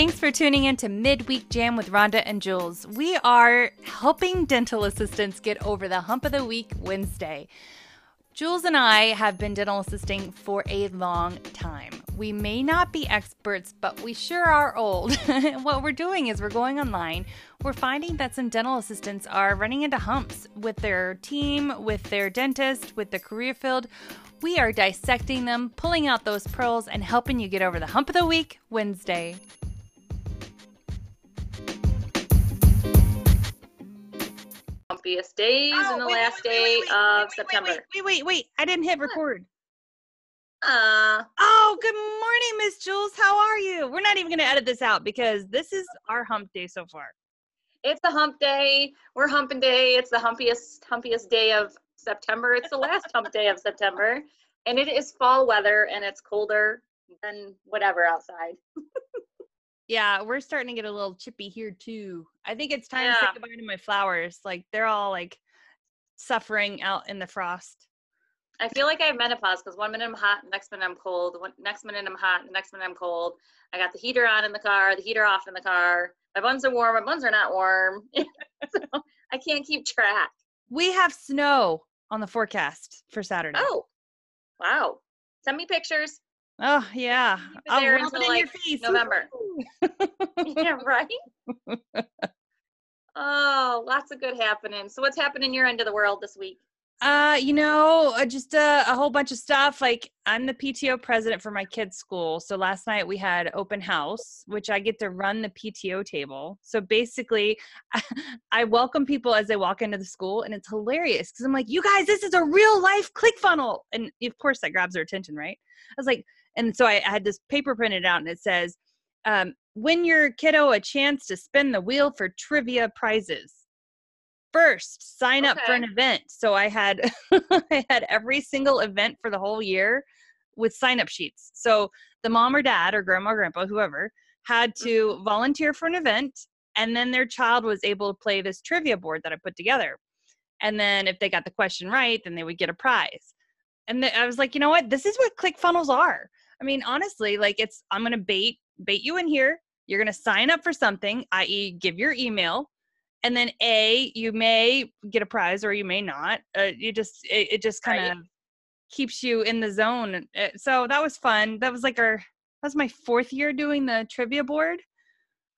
Thanks for tuning in to Midweek Jam with Rhonda and Jules. We are helping dental assistants get over the hump of the week Wednesday. Jules and I have been dental assisting for a long time. We may not be experts, but we sure are old. what we're doing is we're going online. We're finding that some dental assistants are running into humps with their team, with their dentist, with the career field. We are dissecting them, pulling out those pearls, and helping you get over the hump of the week Wednesday. Humpiest days Oh, and the wait, last wait, day wait, of September. Wait, wait, wait. I didn't hit record. Uh, Oh, good morning, Miss Jules. How are you? We're not even going to edit this out because this is our hump day so far. it's the hump day. We're humping day. It's the humpiest, humpiest day of September. It's the last hump day of September. And it is fall weather and it's colder than whatever outside. Yeah, we're starting to get a little chippy here too. I think it's time to say Yeah. goodbye to my flowers. Like they're all like suffering out in the frost. I feel like I have menopause because one minute I'm hot, next minute I'm cold. One, next minute I'm hot, next minute I'm cold. I got the heater on in the car, the heater off in the car. My buns are warm, my buns are not warm. so I can't keep track. We have snow on the forecast for Saturday. Oh, wow. Send me pictures. Oh, yeah. I'll rub it until, in your like, face. November. yeah, right? oh, lots of good happening. So what's happening your end of the world this week? Uh, you know, uh, just uh, a whole bunch of stuff. Like I'm the PTO president for my kids' school. So last night we had open house, which I get to run the PTO table. So basically, I welcome people as they walk into the school, and it's hilarious because I'm like, "You guys, this is a real life ClickFunnel," and of course that grabs their attention, right? I was like, and so I, I had this paper printed out, and it says, um, "Win your kiddo a chance to spin the wheel for trivia prizes." first sign up for an event. So i had i had every single event for the whole year with sign up sheets. So the mom or dad or grandma or grandpa whoever had to volunteer for an event and then their child was able to play this trivia board that i put together. And then if they got the question right then they would get a prize. And th- i was like you know what? This is what click funnels are i mean honestly like it's i'm gonna bait bait you in here. You're gonna sign up for something i.e give your email and then a you may get a prize or you may not. Uh, you just it, it just kind Right. of keeps you in the zone Uh, so that was fun. That was like our that was my fourth year doing the trivia board.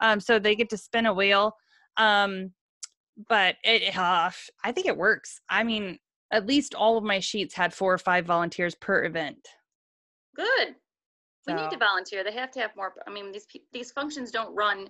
Um so they get to spin a wheel. Um but it uh, i think it works. I mean at least all of my sheets had four or five volunteers per event. Good. We need to volunteer. They have to have more. I mean, these these functions don't run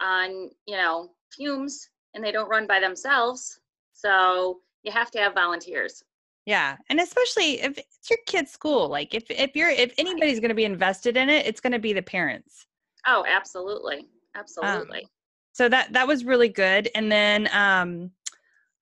on you know fumes, and they don't run by themselves. So you have to have volunteers. Yeah, and especially if it's your kid's school, like if if you're if anybody's going to be invested in it, it's going to be the parents. Oh, absolutely, absolutely. So that that was really good. And then um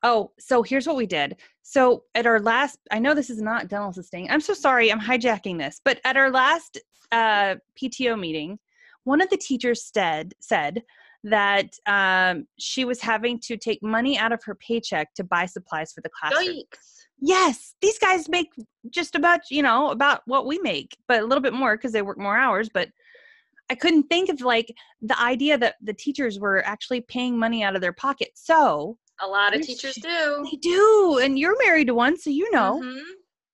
oh, so here's what we did. So at our last I know this is not dental assisting. I'm so sorry. I'm hijacking this. But at our last uh PTO meeting, one of the teachers said said that um she was having to take money out of her paycheck to buy supplies for the classroom. Yikes! yes these guys make just about you know about what we make but a little bit more because they work more hours but i couldn't think of like the idea that the teachers were actually paying money out of their pocket so A lot of teachers do. they do and you're married to one so you know Mhm,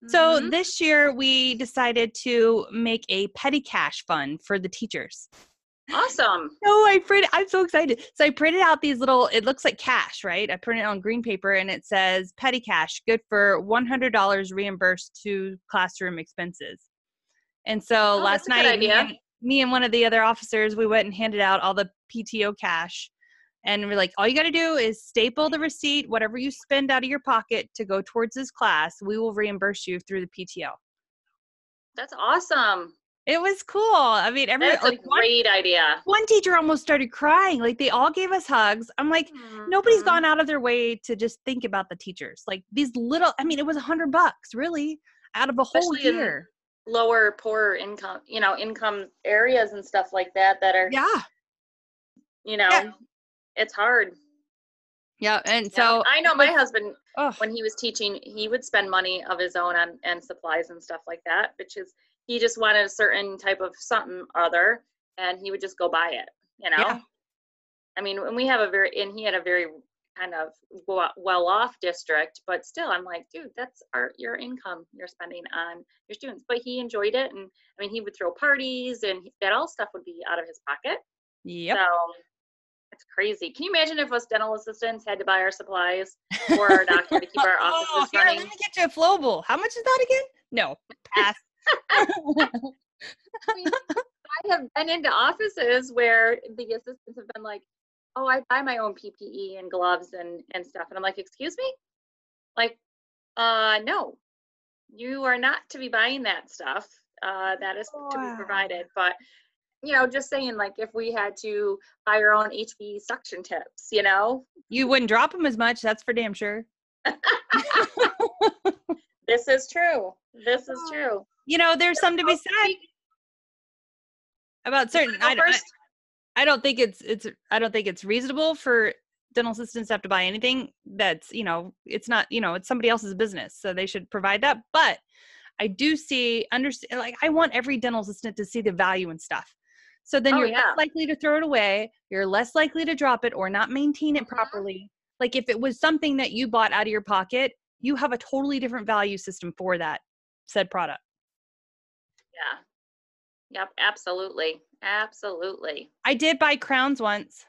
so mhm. this year we decided to make a petty cash fund for the teachers awesome. no, I printed. I'm so excited. So I printed out these little. It looks like cash, right? I printed it on green paper, and it says petty cash, good for one hundred dollars reimbursed to classroom expenses. And so Oh, last that's a good night, me and, me and one of the other officers, we went and handed out all the PTO cash, and we're like, all you got to do is staple the receipt, whatever you spend out of your pocket to go towards this class, we will reimburse you through the PTO. That's awesome. It was cool. I mean, every That's a like, one, great idea. one teacher almost started crying. Like they all gave us hugs. I'm like, nobody's Mhm. gone out of their way to just think about the teachers. Like these little. I mean, it was a hundred bucks, really, out of a whole Especially in- year. lower, poorer income, you know, income areas and stuff like that that are, Yeah. you know, Yeah. It's hard. Yeah. And Yeah. so I know my husband oh, when he was teaching, he would spend money of his own on and supplies and stuff like that, which is he just wanted a certain type of something or other, and he would just go buy it. You know, Yeah. I mean, when we have a very and he had a very kind of well off district, but still, I'm like, dude, that's our your income you're spending on your students. But he enjoyed it, and I mean, he would throw parties, and that all stuff would be out of his pocket. yep. So it's crazy. Can you imagine if us dental assistants had to buy our supplies for our doctor to keep our offices oh, here, running? let me get you a flowable. How much is that again? No, pass. I mean, I have been into offices where the assistants have been like, "Oh, I buy my own PPE and gloves and and stuff," and I'm like, "Excuse me, like, uh, no, you are not to be buying that stuff. Uh, that is to be provided." But you know, just saying, like, if we had to buy our own HV suction tips, you know, you wouldn't drop them as much. That's for damn sure. this is true. This is true. You know, there's some to be said about certain. I, don't- I? I don't think it's it's. I don't think it's reasonable for dental assistants to have to buy anything that's you know it's not you know it's somebody else's business so they should provide that but i do see understand like i want every dental assistant to see the value in stuff so then Oh, you're yeah. less likely to throw it away you're less likely to drop it or not maintain it Mhm. properly like if it was something that you bought out of your pocket you have a totally different value system for that said product Yeah. Yep. Absolutely. Absolutely. I did buy crowns once.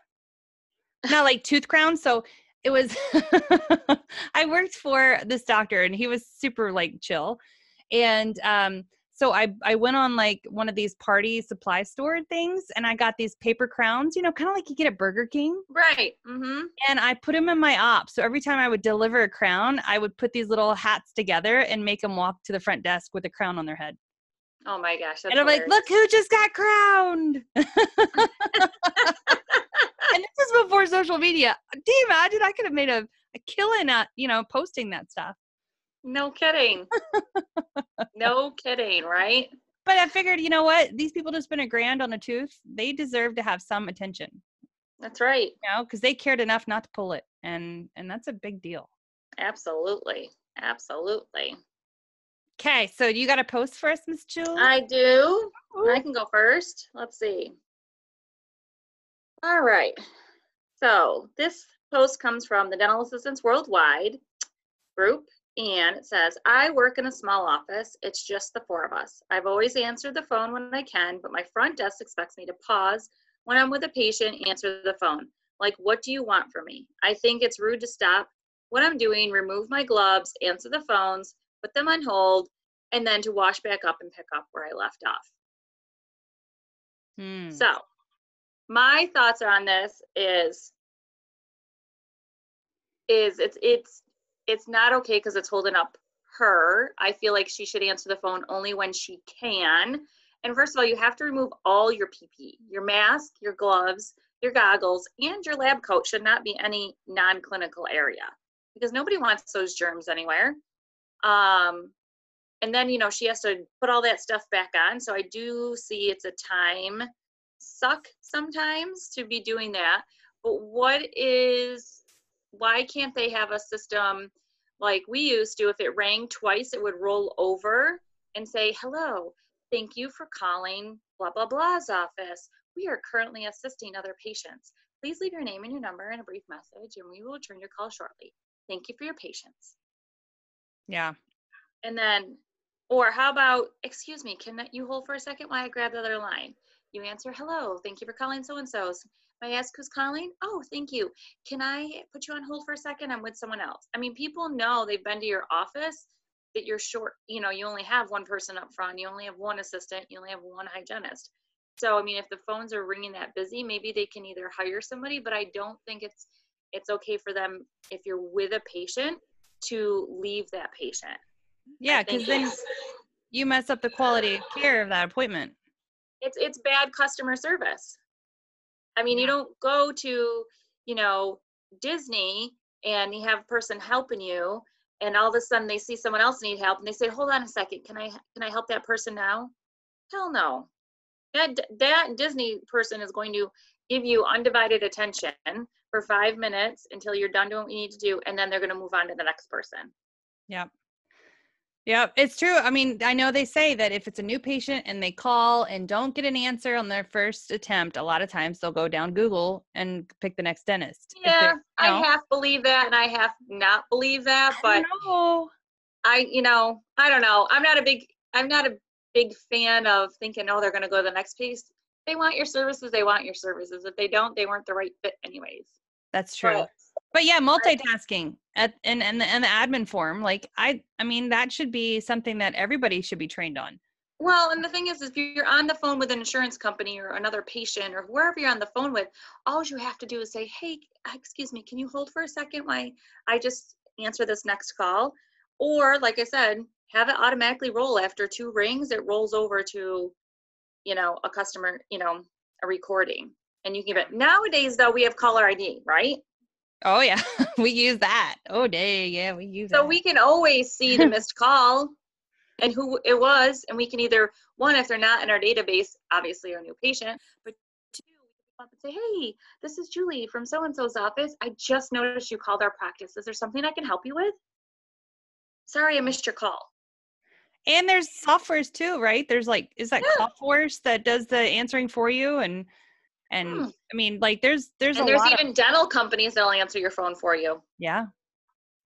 Not like tooth crowns. So it was I worked for this doctor and he was super like chill. And um so I I went on like one of these party supply store things and I got these paper crowns, you know, kind of like you get at Burger King. Right. Mm-hmm. And I put them in my op. So every time I would deliver a crown, I would put these little hats together and make them walk to the front desk with a crown on their head. Oh my gosh. That's and I'm like, look who just got crowned. and this is before social media. Do you imagine I could have made a, a killing at, you know, posting that stuff. No kidding. no kidding, right? But I figured, you know what? These people just spent a grand on a tooth. They deserve to have some attention, That's right. you know, because they cared enough not to pull it. And and that's a big deal. Absolutely. Absolutely. Okay, so you got a post for us, Miss Jewel? I do. I can go first. Let's see. All right. So this post comes from the Dental Assistants Worldwide group, and it says, I work in a small office. It's just the four of us. I've always answered the phone when I can, but my front desk expects me to pause when I'm with a patient, answer the phone. Like, what do you want from me? I think it's rude to stop what I'm doing, remove my gloves, answer the phones, put them on hold, and then to wash back up and pick up where I left off. Hmm. So, my thoughts on this is is it's it's it's not okay because it's holding up her. I feel like she should answer the phone only when she can. And first of all, you have to remove all your PPE, your mask, your gloves, your goggles, and your lab coat should not be any non-clinical area because nobody wants those germs anywhere. Um, and then you know she has to put all that stuff back on. So I do see it's a time suck sometimes to be doing that. But what is why can't they have a system like we used to? If it rang twice, it would roll over and say, Hello, thank you for calling blah blah blah's office. We are currently assisting other patients. Please leave your name and your number and a brief message, and we will return your call shortly. Thank you for your patience. yeah. And then, or how about, excuse me, can you hold for a second while I grab the other line? You answer, hello, thank you for calling so and so's. May I ask who's calling? Oh, thank you. Can I put you on hold for a second? I'm with someone else. I mean, people know they've been to your office that you're short, you know, you only have one person up front, you only have one assistant, you only have one hygienist. So, I mean, if the phones are ringing that busy, maybe they can either hire somebody, but I don't think it's it's okay for them if you're with a patient to leave that patient. Yeah, because then you mess up the quality of care of that appointment. It's it's bad customer service. I mean, you don't go to, you know, Disney and you have a person helping you and all of a sudden they see someone else need help and they say, "Hold on a second, can I can I help that person now?" Hell no. That that Disney person is going to give you undivided attention for 5 minutes until you're done doing what you need to do and then they're going to move on to the next person. Yep. Yep, it's true. I mean, I know they say that if it's a new patient and they call and don't get an answer on their first attempt, a lot of times they'll go down Google and pick the next dentist. Yeah, I half believe that and I half not believe that, but don't. I, you know, I don't know. I'm not a big, I'm not a big fan of thinking, oh, they're going to go to the next piece. They want your services. They want your services. If they don't, they weren't the right fit, anyways. That's true. But, But yeah, multitasking at and and the, and the admin form, like I I mean that should be something that everybody should be trained on. well, and the thing is, if you're on the phone with an insurance company or another patient or whoever you're on the phone with, all you have to do is say, hey, uh, excuse me, can you hold for a second while I just answer this next call? Or, like I said, have it automatically roll after two rings. It rolls over to, you know, a customer, you know, a recording. And you can give it. Nowadays, though, we have caller ID, right? Oh yeah, we use that. Oh day, yeah, we use So that. we can always see the missed call and who it was, and we can either one, if they're not in our database, obviously our new patient, but two, we can come up and say, "Hey, this is Julie from so and so's office. I just noticed you called our practice. Is there something I can help you with? Sorry, I missed your call. And there's softwares too, right? There's like is that Yeah. Cloudforce that does the answering for you and and Hmm. I mean like there's there's and a there's even of dental companies that'll answer your phone for you. yeah.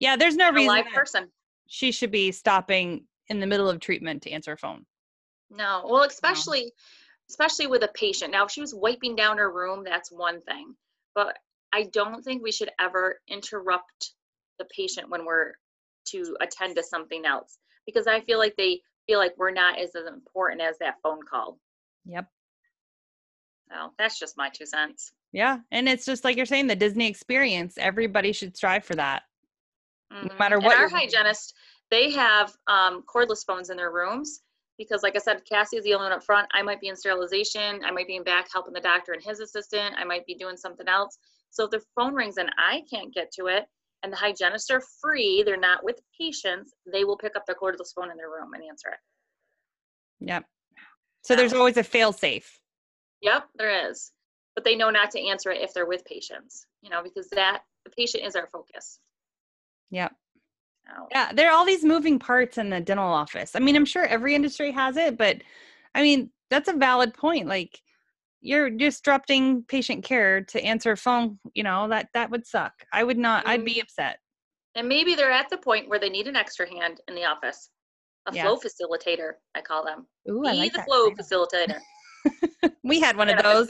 Yeah, there's no A reason live person. she should be stopping in the middle of treatment to answer a phone. No, well, especially especially with a patient. Now, if she was wiping down her room, that's one thing. But I don't think we should ever interrupt the patient when we're to attend to something else because I feel like they feel like we're not as important as that phone call. Yep. So that's just my two cents. Yeah, and it's just like you're saying the Disney experience. Everybody should strive for that. Mhm. matter And what our hygienist, they have um, cordless phones in their rooms because, like I said, Cassie is the only one up front. I might be in sterilization. I might be in back helping the doctor and his assistant. I might be doing something else. So if the phone rings and I can't get to it, and the hygienists are free, they're not with patients, they will pick up their cordless phone in their room and answer it. Yep. So there's always a fail safe. Yep, there is. But they know not to answer it if they're with patients, you know, because that the patient is our focus. Yep. So, Yeah, there are all these moving parts in the dental office. I mean, I'm sure every industry has it, but I mean, that's a valid point. Like you're disrupting patient care to answer a phone, you know, that that would suck. I would not I'd mm-hmm. be upset. And maybe they're at the point where they need an extra hand in the office. A Yeah. flow facilitator, I call them. Ooh, I Be like the that. flow facilitator. we had one of those.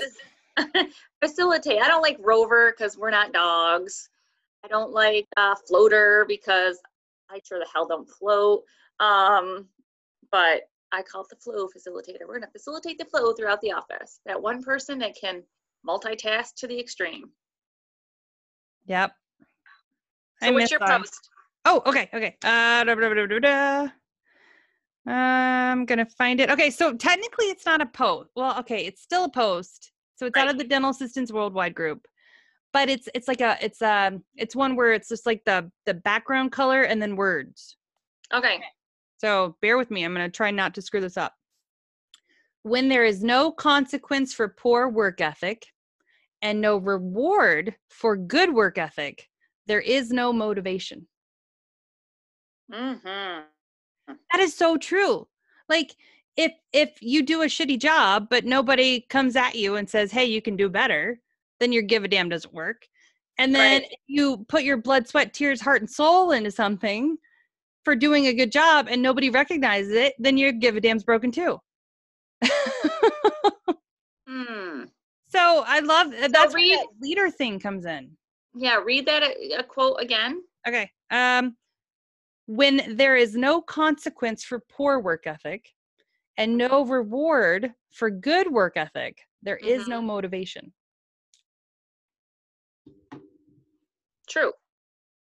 fac- Facilitate. I don't like rover because we're not dogs. I don't like uh, floater because I sure the hell don't float. Um, but I call it the flow facilitator. We're going to facilitate the flow throughout the office. That one person that can multitask to the extreme. Yep. So I what's your post? Oh, okay, okay. Uh, da, da, da. I'm gonna find it. Okay, so technically it's not a post. Well, okay, it's still a post. So it's out of the Dental Assistants Worldwide group, but it's it's like a it's a it's one where it's just like the the background color and then words. Okay. So bear with me. I'm gonna try not to screw this up. When there is no consequence for poor work ethic and no reward for good work ethic, there is no motivation. Mm-hmm. That is so true. Like if if you do a shitty job but nobody comes at you and says, "Hey, you can do better," then your give a damn doesn't work. And then Right. you put your blood, sweat, tears, heart and soul into something for doing a good job and nobody recognizes it, then your give a damn's broken too. Hmm. so I love that's where read- that leader thing comes in. Yeah, read that a, a quote again. Okay. Um, when there is no consequence for poor work ethic and no mm-hmm. reward for good work ethic, there is no mm-hmm. motivation. True.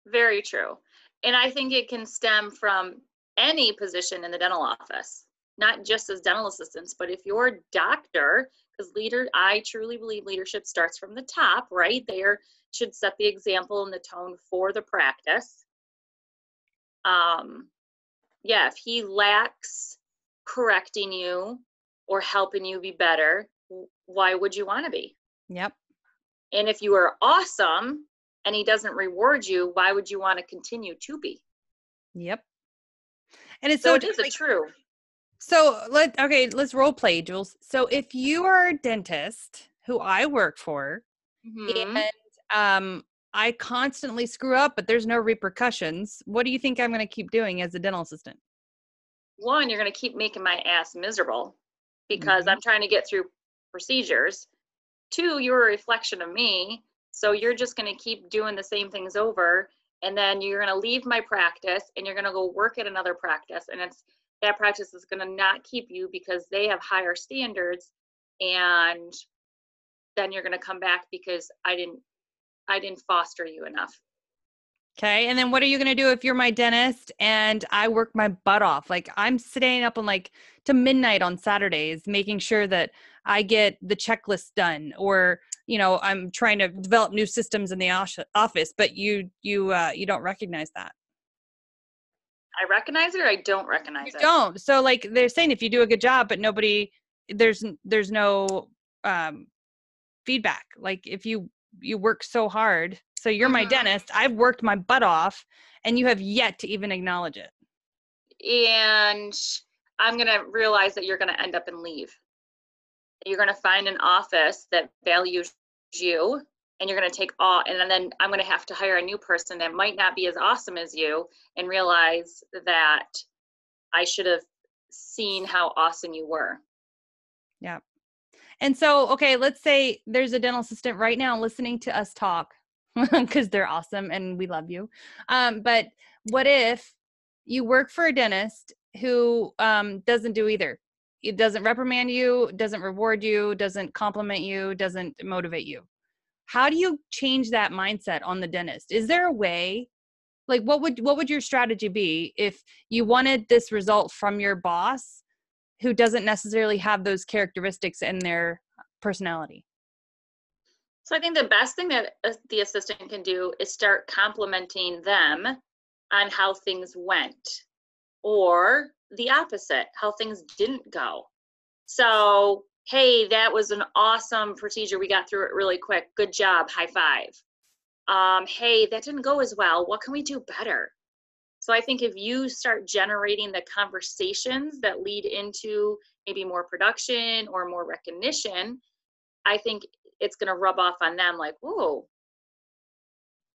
Very true. And I think it can stem from any position in the dental office. not just as dental assistants, but if your doctor, because leader, I truly believe leadership starts from the top, right? They are, should set the example and the tone for the practice. Um, yeah, if he lacks correcting you or helping you be better, why would you want to be? Yep. And if you are awesome and he doesn't reward you, why would you want to continue to be? Yep. And it's So so, it is a like, true. so let okay, let's role play, Jules. So if you are a dentist who I work for Mhm. and um I constantly screw up, but there's no repercussions. What do you think I'm going to keep doing as a dental assistant? One, you're going to keep making my ass miserable because Mhm. I'm trying to get through procedures. Two, you're a reflection of me. So you're just going to keep doing the same things over. And then you're going to leave my practice and you're going to go work at another practice. And it's that practice is going to not keep you because they have higher standards. And then you're going to come back because I didn't I didn't foster you enough. Okay. And then what are you going to do if you're my dentist and I work my butt off? Like I'm staying up on like to midnight on Saturdays, making sure that I get the checklist done or, you know, I'm trying to develop new systems in the office, but you, you, uh, you don't recognize that. I recognize it or I don't recognize You it. don't. So like they're saying if you do a good job, but nobody, there's, there's no, um, feedback. Like if you, you work so hard. So you're my Mhm. dentist. I've worked my butt off and you have yet to even acknowledge it. and I'm gonna realize that you're gonna end up and leave. You're gonna find an office that values you, and you're gonna take all, and then I'm gonna have to hire a new person that might not be as awesome as you, and realize that I should have seen how awesome you were. And so, okay, let's say there's a dental assistant right now listening to us talk because they're awesome and we love you. Um, but what if you work for a dentist who um, doesn't do either? It doesn't reprimand you, doesn't reward you, doesn't compliment you, doesn't motivate you. How do you change that mindset on the dentist? Is there a way? Like, what would what would your strategy be if you wanted this result from your boss, who doesn't necessarily have those characteristics in their personality. So I think the best thing that the assistant can do is start complimenting them on how things went, or the opposite, how things didn't go. So, hey, that was an awesome procedure. We got through it really quick. Good job. High five. Um, hey, that didn't go as well. What can we do better? So I think if you start generating the conversations that lead into maybe more production or more recognition, I think it's going to rub off on them like, whoa,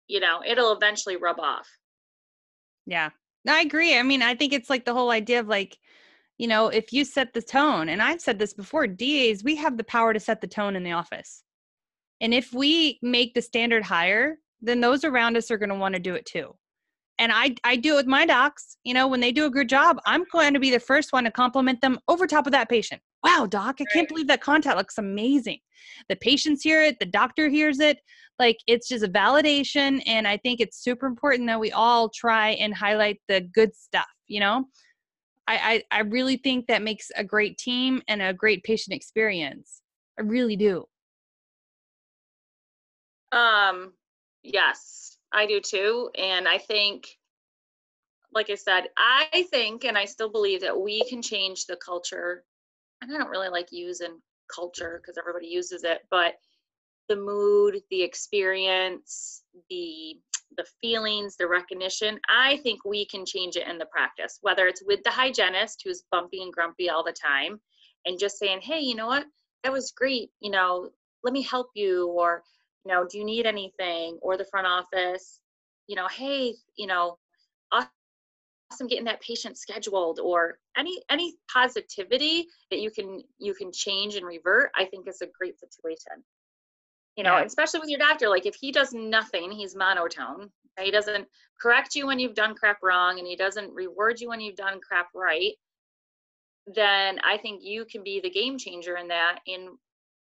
you know, it'll eventually rub off. Yeah. I agree. I mean, I think it's like the whole idea of like, you know, if you set the tone, and I've said this before, DAs, we have the power to set the tone in the office. And if we make the standard higher, then those around us are going to want to do it too. And I, I do it with my docs. You know, when they do a good job, I'm going to be the first one to compliment them over top of that patient. Wow, doc, I can't believe that contact looks amazing. The patients hear it, the doctor hears it. Like it's just a validation. And I think it's super important that we all try and highlight the good stuff, you know? I, I, I really think that makes a great team and a great patient experience. I really do. Um, yes, I do too. And I think, like I said, I think, and I still believe that we can change the culture. And I don't really like using culture because everybody uses it, but the mood, the experience, the the feelings, the recognition, I think we can change it in the practice, whether it's with the hygienist who's bumpy and grumpy all the time and just saying, hey, you know what? That was great. You know, let me help you. Or, you know, do you need anything? Or the front office, you know, hey, you know, awesome getting that patient scheduled or any any positivity that you can you can change and revert, I think is a great situation. You know, Yeah. especially with your doctor, like if he does nothing, he's monotone. He doesn't correct you when you've done crap wrong and he doesn't reward you when you've done crap right, then I think you can be the game changer in that and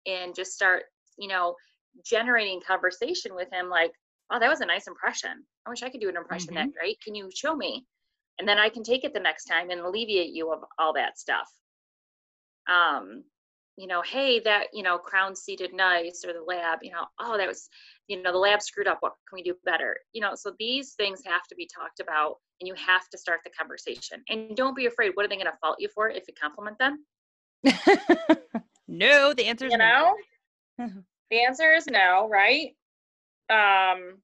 and just start, you know, generating conversation with him like, oh, that was a nice impression. I wish I could do an impression that great. Can you show me? and then I can take it the next time and alleviate you of all that stuff. Um, you know, hey, that, you know, crown seated nice or the lab, you know, oh, that was, you know, the lab screwed up. What can we do better? You know, so these things have to be talked about and you have to start the conversation. And don't be afraid. What are they going to fault you for if you compliment them? no, the answer is You no. the answer is no, right? Um,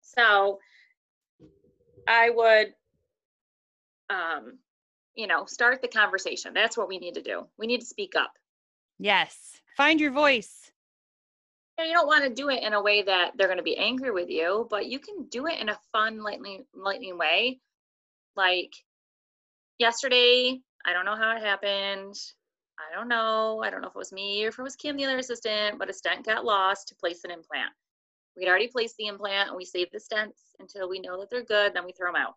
so I would, um, you know, start the conversation. That's what we need to do. We need to speak up. Yes. Find your voice. You don't want to do it in a way that they're going to be angry with you, but you can do it in a fun, lightning, lightning way. Like yesterday, I don't know how it happened. I don't know. I don't know if it was me or if it was Kim, the other assistant, but a stent got lost to place an implant. We had already placed the implant and we saved the stents until we know that they're good, then we throw them out.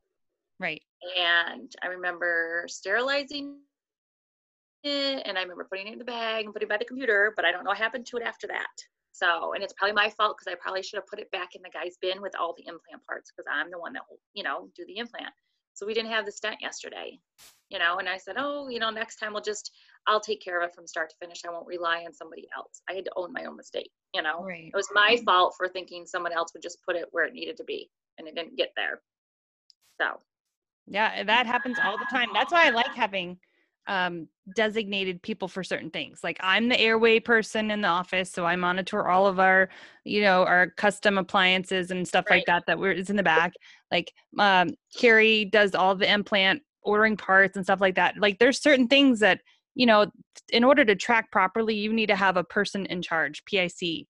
Right. And I remember sterilizing it and I remember putting it in the bag and putting it by the computer, but I don't know what happened to it after that. So, and it's probably my fault because I probably should have put it back in the guy's bin with all the implant parts because I'm the one that will, you know, do the implant. So we didn't have the stent yesterday, you know, and I said, oh, you know, next time we'll just, I'll take care of it from start to finish. I won't rely on somebody else. I had to own my own mistake, you know. Right. It was my fault for thinking someone else would just put it where it needed to be and it didn't get there. So, Yeah, that happens all the time. That's why I like having um, designated people for certain things. Like I'm the airway person in the office, so I monitor all of our, you know, our custom appliances and stuff like that that we're is in the back. Like um, Carrie does all the implant ordering parts and stuff like that. Like there's certain things that you know, in order to track properly, you need to have a person in charge. PIC.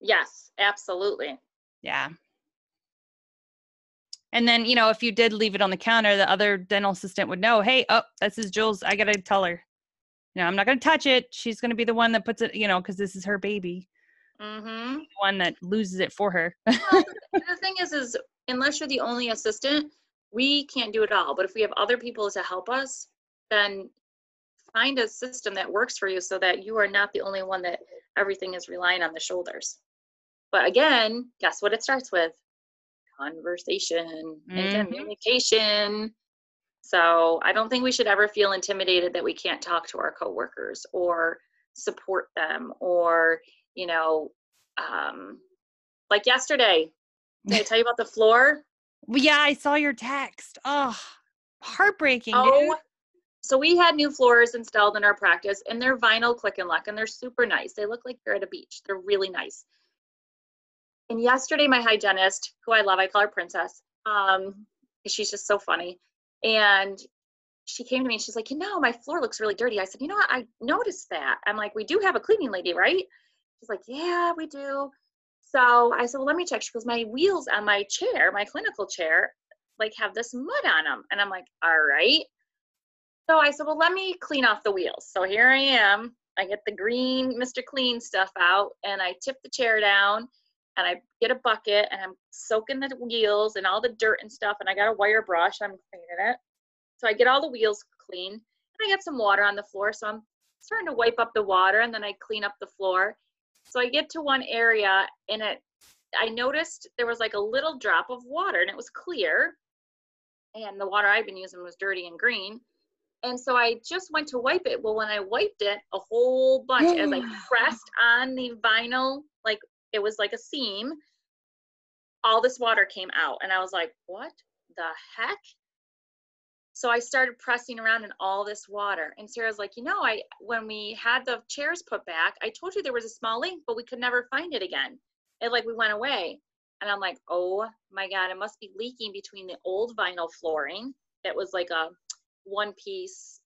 yes, absolutely. Yeah. And then, you know, if you did leave it on the counter, the other dental assistant would know, hey, oh, this is Jules. I got to tell her. You know, I'm not going to touch it. She's going to be the one that puts it, you know, because this is her baby, Mm-hmm. the one that loses it for her. Well, the thing is, is unless you're the only assistant, we can't do it all. But if we have other people to help us, then find a system that works for you so that you are not the only one that everything is relying on the shoulders. But again, guess what it starts with? Conversation and Mhm. communication. So I don't think we should ever feel intimidated that we can't talk to our coworkers or support them or, you know, um, like yesterday, did I tell you about the floor? Yeah, I saw your text. Oh, heartbreaking, dude. Oh, so we had new floors installed in our practice, and they're vinyl click and lock, and they're super nice. They look like they're at a beach. They're really nice. And yesterday, my hygienist, who I love, I call her Princess. Um, she's just so funny, and she came to me and she's like, you know, my floor looks really dirty. I said, you know what? I noticed that. I'm like, we do have a cleaning lady, right? She's like, yeah, we do. So I said, well, let me check. She goes, my wheels on my chair, my clinical chair, like have this mud on them. And I'm like, all right. So I said, well, let me clean off the wheels. So here I am. I get the green Mr. Clean stuff out and I tip the chair down and I get a bucket and I'm soaking the wheels and all the dirt and stuff. And I got a wire brush. I'm cleaning it. So I get all the wheels clean and I get some water on the floor. So I'm starting to wipe up the water and then I clean up the floor. So I get to one area and it, I noticed there was like a little drop of water and it was clear. And the water I've been using was dirty and green. And so I just went to wipe it. Well, when I wiped it, a whole bunch as I pressed on the vinyl, like it was like a seam, all this water came out. And I was like, what the heck? So I started pressing around in all this water. And Sarah's like, you know, I when we had the chairs put back, I told you there was a small leak, but we could never find it again. It like we went away. And I'm like, oh my God, it must be leaking between the old vinyl flooring that was like a one piece,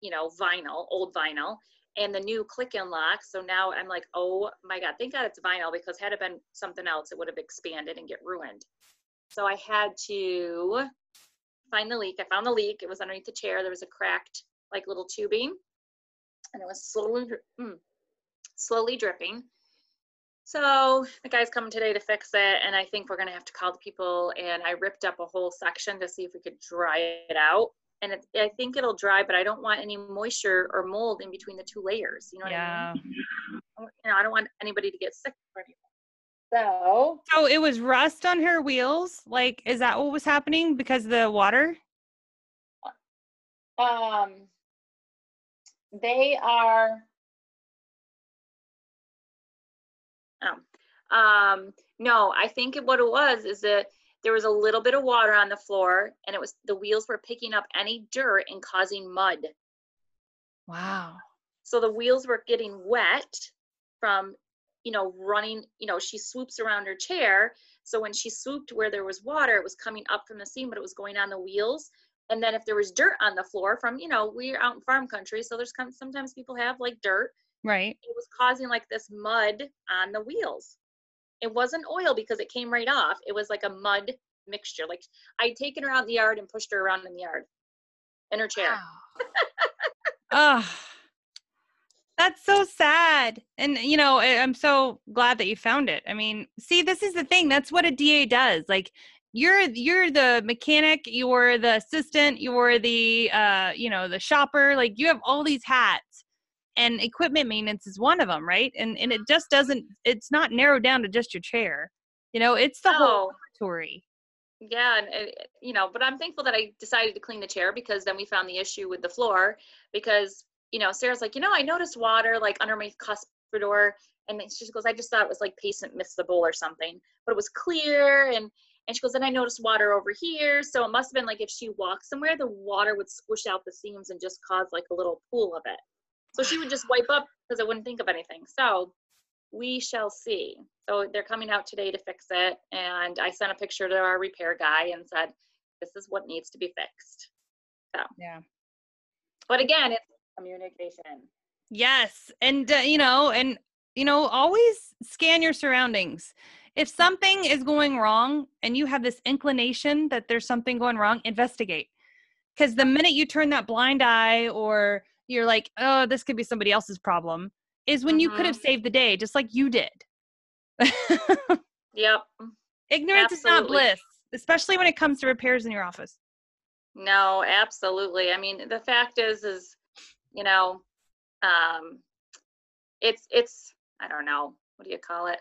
you know, vinyl, old vinyl, and the new click and lock. So now I'm like, oh my God, thank God it's vinyl because had it been something else, it would have expanded and get ruined. So I had to find the leak. I found the leak. It was underneath the chair. There was a cracked, like little tubing, and it was slowly, mm, slowly dripping. So the guy's coming today to fix it, and I think we're gonna have to call the people. And I ripped up a whole section to see if we could dry it out. And it, I think it'll dry, but I don't want any moisture or mold in between the two layers. You know what I Yeah. mean? You know, I don't want anybody to get sick or anything. So So it was rust on her wheels. Like, is that what was happening because of the water? um they are oh um no i think what it was is that there was a little bit of water on the floor and it was the wheels were picking up any dirt and causing mud. Wow. so the wheels were getting wet from you know running you know she swoops around her chair. So when she swooped where there was water it was coming up from the seam but it was going on the wheels. And then if there was dirt on the floor from you know we're out in farm country so there's sometimes people have like dirt. Right. it was causing like this mud on the wheels it wasn't oil because it came right off it was like a mud mixture like i'd taken her out in the yard and pushed her around in the yard in her chair Oh, That's so sad. And you know, I- I'm so glad that you found it. I mean, see, this is the thing. That's what a DA does. Like you're you're the mechanic, you're the assistant, you're the uh, you know, the shopper. Like you have all these hats. And equipment maintenance is one of them, right? And and it mm-hmm. just doesn't it's not narrowed down to just your chair. You know, it's the whole inventory. yeah and it, it- eh, you know but i'm thankful that i decided to clean the chair because then we found the issue with the floor because you know sarah's like you know i noticed water like under my cuspidor and she goes i just thought it was like patient missed the bowl or something but it was clear and and she goes then i noticed water over here so it must have been like if she walked somewhere the water would squish out the seams and just cause like a little pool of it so she would just wipe up because i wouldn't think of anything so we shall see. So they're coming out today to fix it. And I sent a picture to our repair guy and said, this is what needs to be fixed. So, yeah. But again, it's communication. Yes, and uh, you know, and you know, always scan your surroundings. If something is going wrong and you have this inclination that there's something going wrong, investigate. Because the minute you turn that blind eye or you're like, oh, this could be somebody else's problem, is when you could have saved the day, just like you did. Yep. Ignorance is not bliss, especially when it comes to repairs in your office. No, absolutely. I mean, the fact is, is, you know, um, it's, it's, I don't know, what do you call it?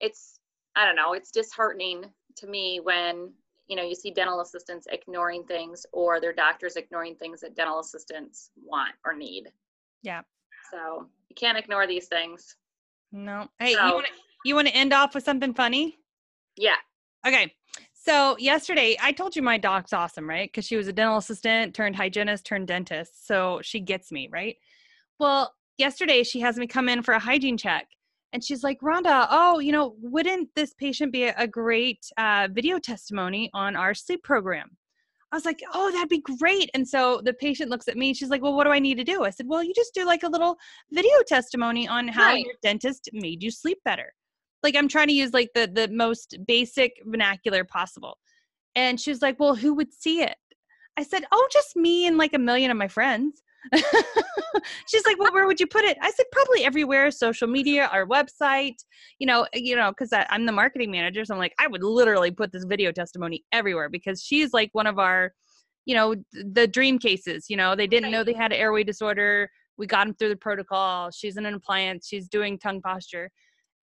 It's, I don't know, it's disheartening to me when, you know, you see dental assistants ignoring things or their doctors ignoring things that dental assistants want or need. Yeah. So you can't ignore these things. No. Hey, you want to you want to end off with something funny? Yeah. Okay. So yesterday, I told you my doc's awesome, right? Because she was a dental assistant, turned hygienist, turned dentist. So she gets me, right? Well, yesterday she has me come in for a hygiene check. And she's like, Rhonda, oh, you know, wouldn't this patient be a, great uh, video testimony on our sleep program? I was like, oh, that'd be great. And so the patient looks at me. She's like, well, what do I need to do? I said, well, you just do like a little video testimony on how Right. your dentist made you sleep better like i'm trying to use like the the most basic vernacular possible and she's like well who would see it i said oh just me and like a million of my friends she's like well where would you put it i said probably everywhere social media our website you know you know because i'm the marketing manager so i'm like i would literally put this video testimony everywhere because she's like one of our you know the dream cases you know they didn't know they had an airway disorder we got them through the protocol she's in an appliance she's doing tongue posture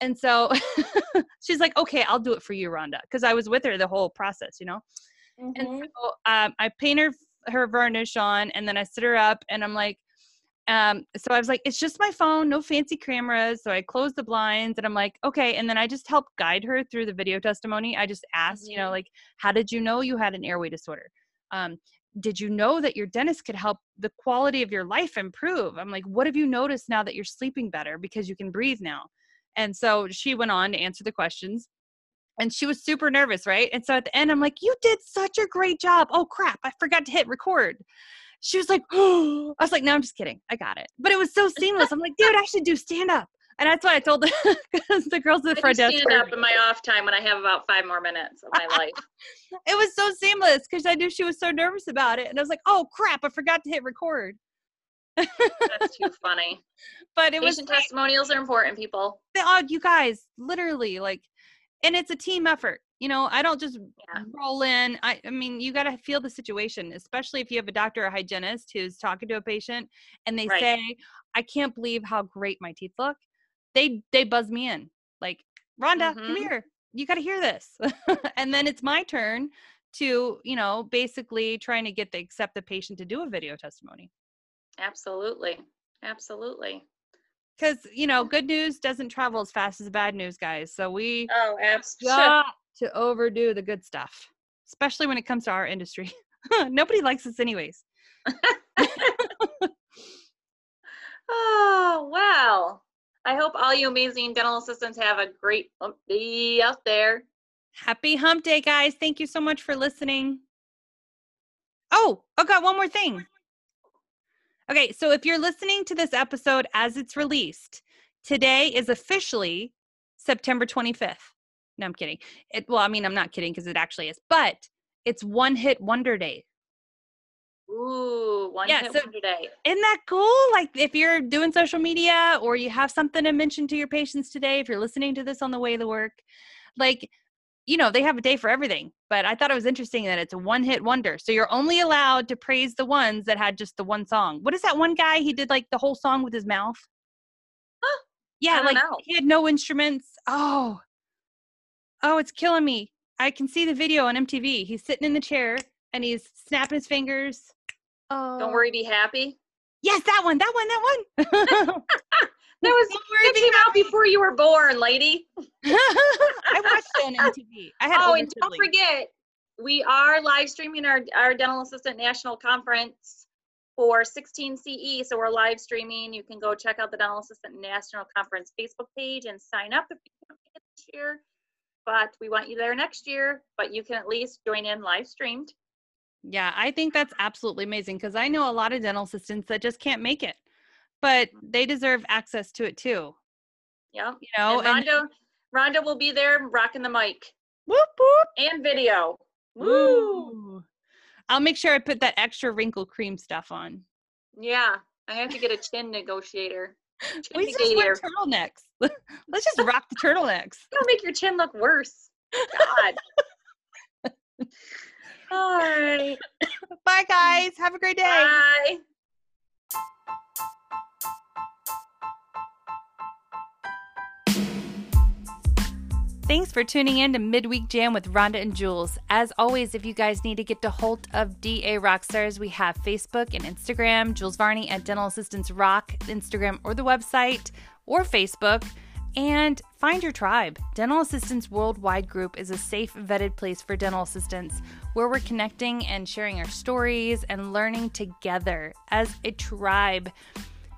and so she's like, okay, I'll do it for you, Rhonda. Because I was with her the whole process, you know? And Mhm. so um, I paint her, varnish on and then I sit her up and I'm like, um, so I was like, it's just my phone, no fancy cameras. So I closed the blinds and I'm like, okay. And then I just helped guide her through the video testimony. I just asked, you know, Mhm. like, how did you know you had an airway disorder? Um, did you know that your dentist could help the quality of your life improve? I'm like, what have you noticed now that you're sleeping better because you can breathe now? And so she went on to answer the questions and she was super nervous, right? And so at the end, I'm like, You did such a great job. Oh crap, I forgot to hit record. She was like, Oh, I was like, No, I'm just kidding. I got it. But it was so seamless. I'm like, Dude, I should do stand up. And that's why I told the, the girls at the front desk. stand up in my off time when I have about five more minutes of my life. It was so seamless because I knew she was so nervous about it. And I was like, Oh crap, I forgot to hit record. That's too funny. But it was Patient testimonials are important, people. the oh, you guys literally like and it's a team effort you know i don't just Yeah. roll in i, I mean you got to feel the situation especially if you have a doctor or hygienist who's talking to a patient and they Right. say i can't believe how great my teeth look they they buzz me in like Rhonda, come Mhm. here. You got to hear this. and then it's my turn to, you know, basically trying to get the accept the patient to do a video testimony. Absolutely. Absolutely. Because, you know, good news doesn't travel as fast as bad news, guys. So we Oh, absolutely. got to overdo the good stuff, especially when it comes to our industry. Nobody likes us, anyways. Oh, wow. I hope all you amazing dental assistants have a great hump day out there. Happy hump day, guys. Thank you so much for listening. Oh, I got one more thing. Okay, so if you're listening to this episode as it's released, today is officially September 25th. No, I'm kidding. It well, I mean, I'm not kidding because it actually is, but it's one hit wonder day. Ooh, one Yeah, hit so- wonder day. Isn't that cool? Like if you're doing social media or you have something to mention to your patients today, if you're listening to this on the way to work, like you know, they have a day for everything. But I thought it was interesting that it's a one hit wonder. So you're only allowed to praise the ones that had just the one song. What is that one guy? He did like the whole song with his mouth. Huh, Yeah, like know. he had no instruments. Oh, oh, it's killing me. I can see the video on MTV. He's sitting in the chair and he's snapping his fingers. Oh, Don't worry, be happy. Yes, that one, that one, that one. That was came out before you were born, lady. I watched it on MTV. I had Oh, and don't siblings. forget, we are live streaming our, our dental assistant national conference for 16 CE. So we're live streaming. You can go check out the dental assistant national conference Facebook page and sign up if you don't make it this year. But we want you there next year. But you can at least join in live streamed. Yeah, I think that's absolutely amazing because I know a lot of dental assistants that just can't make it, but they deserve access to it too. Yeah. You know, and and, Rhonda, Rhonda will be there rocking the mic whoop whoop. and video. Woo! Woo. I'll make sure I put that extra wrinkle cream stuff on. Yeah. I have to get a chin negotiator. Chin We just wear turtlenecks. Let's just rock the turtlenecks. It'll make your chin look worse. God. All right. Bye, mm. guys. Have a great day. Bye. Thanks for tuning in to Midweek Jam with Rhonda and Jules. As always, if you guys need to get to hold of DA Rockstars, we have Facebook and Instagram, Jules Varney at Dental Assistants Rock, Instagram or the website or Facebook. And find your tribe. Dental Assistants Worldwide Group is a safe, vetted place for dental assistants where we're connecting and sharing our stories and learning together as a tribe.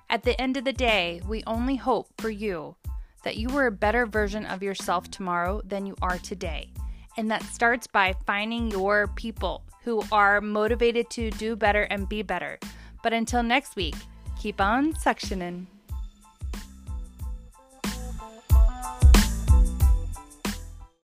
At the end of the day, we only hope for you that you are a better version of yourself tomorrow than you are today. And that starts by finding your people who are motivated to do better and be better. But until next week, keep on suctioning.